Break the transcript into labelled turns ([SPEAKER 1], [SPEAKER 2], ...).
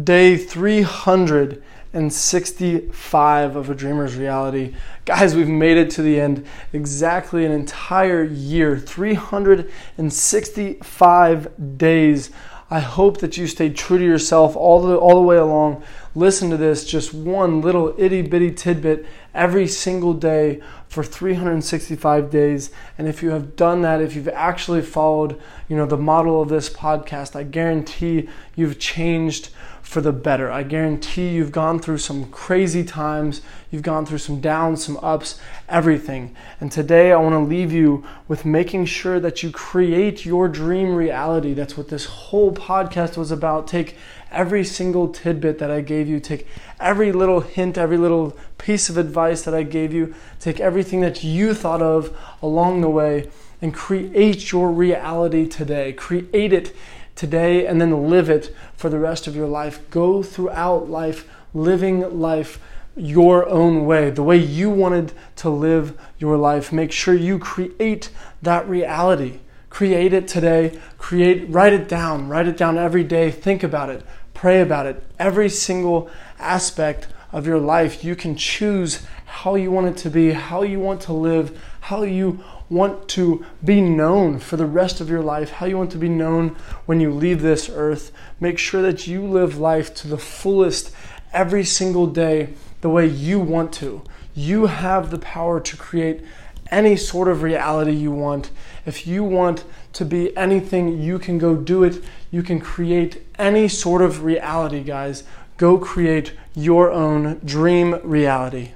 [SPEAKER 1] day 365 of a dreamer's reality. Guys, we've made it to the end. Exactly an entire year, 365 days. I hope that you stay true to yourself all the, all the way along. Listen to this, just one little itty bitty tidbit every single day for 365 days. And if you have done that, if you've actually followed, you know, the model of this podcast, I guarantee you've changed for the better. I guarantee you've gone through some crazy times, you've gone through some downs, some ups, everything. And today I want to leave you with making sure that you create your dream reality. That's what this whole podcast was about. Take every single tidbit that I gave you, take every little hint, every little piece of advice that I gave you, take everything that you thought of along the way and create your reality today. Create it today and then live it for the rest of your life. Go throughout life living life your own way, the way you wanted to live your life. Make sure you create that reality. Create it today. Create write it down. Write it down every day. Think about it. Pray about it. Every single aspect of your life, you can choose how you want it to be, how you want to live, how you want to be known for the rest of your life, how you want to be known when you leave this earth. Make sure that you live life to the fullest every single day the way you want to. You have the power to create any sort of reality you want. If you want to be anything, you can go do it. You can create any sort of reality, guys. Go create your own dream reality.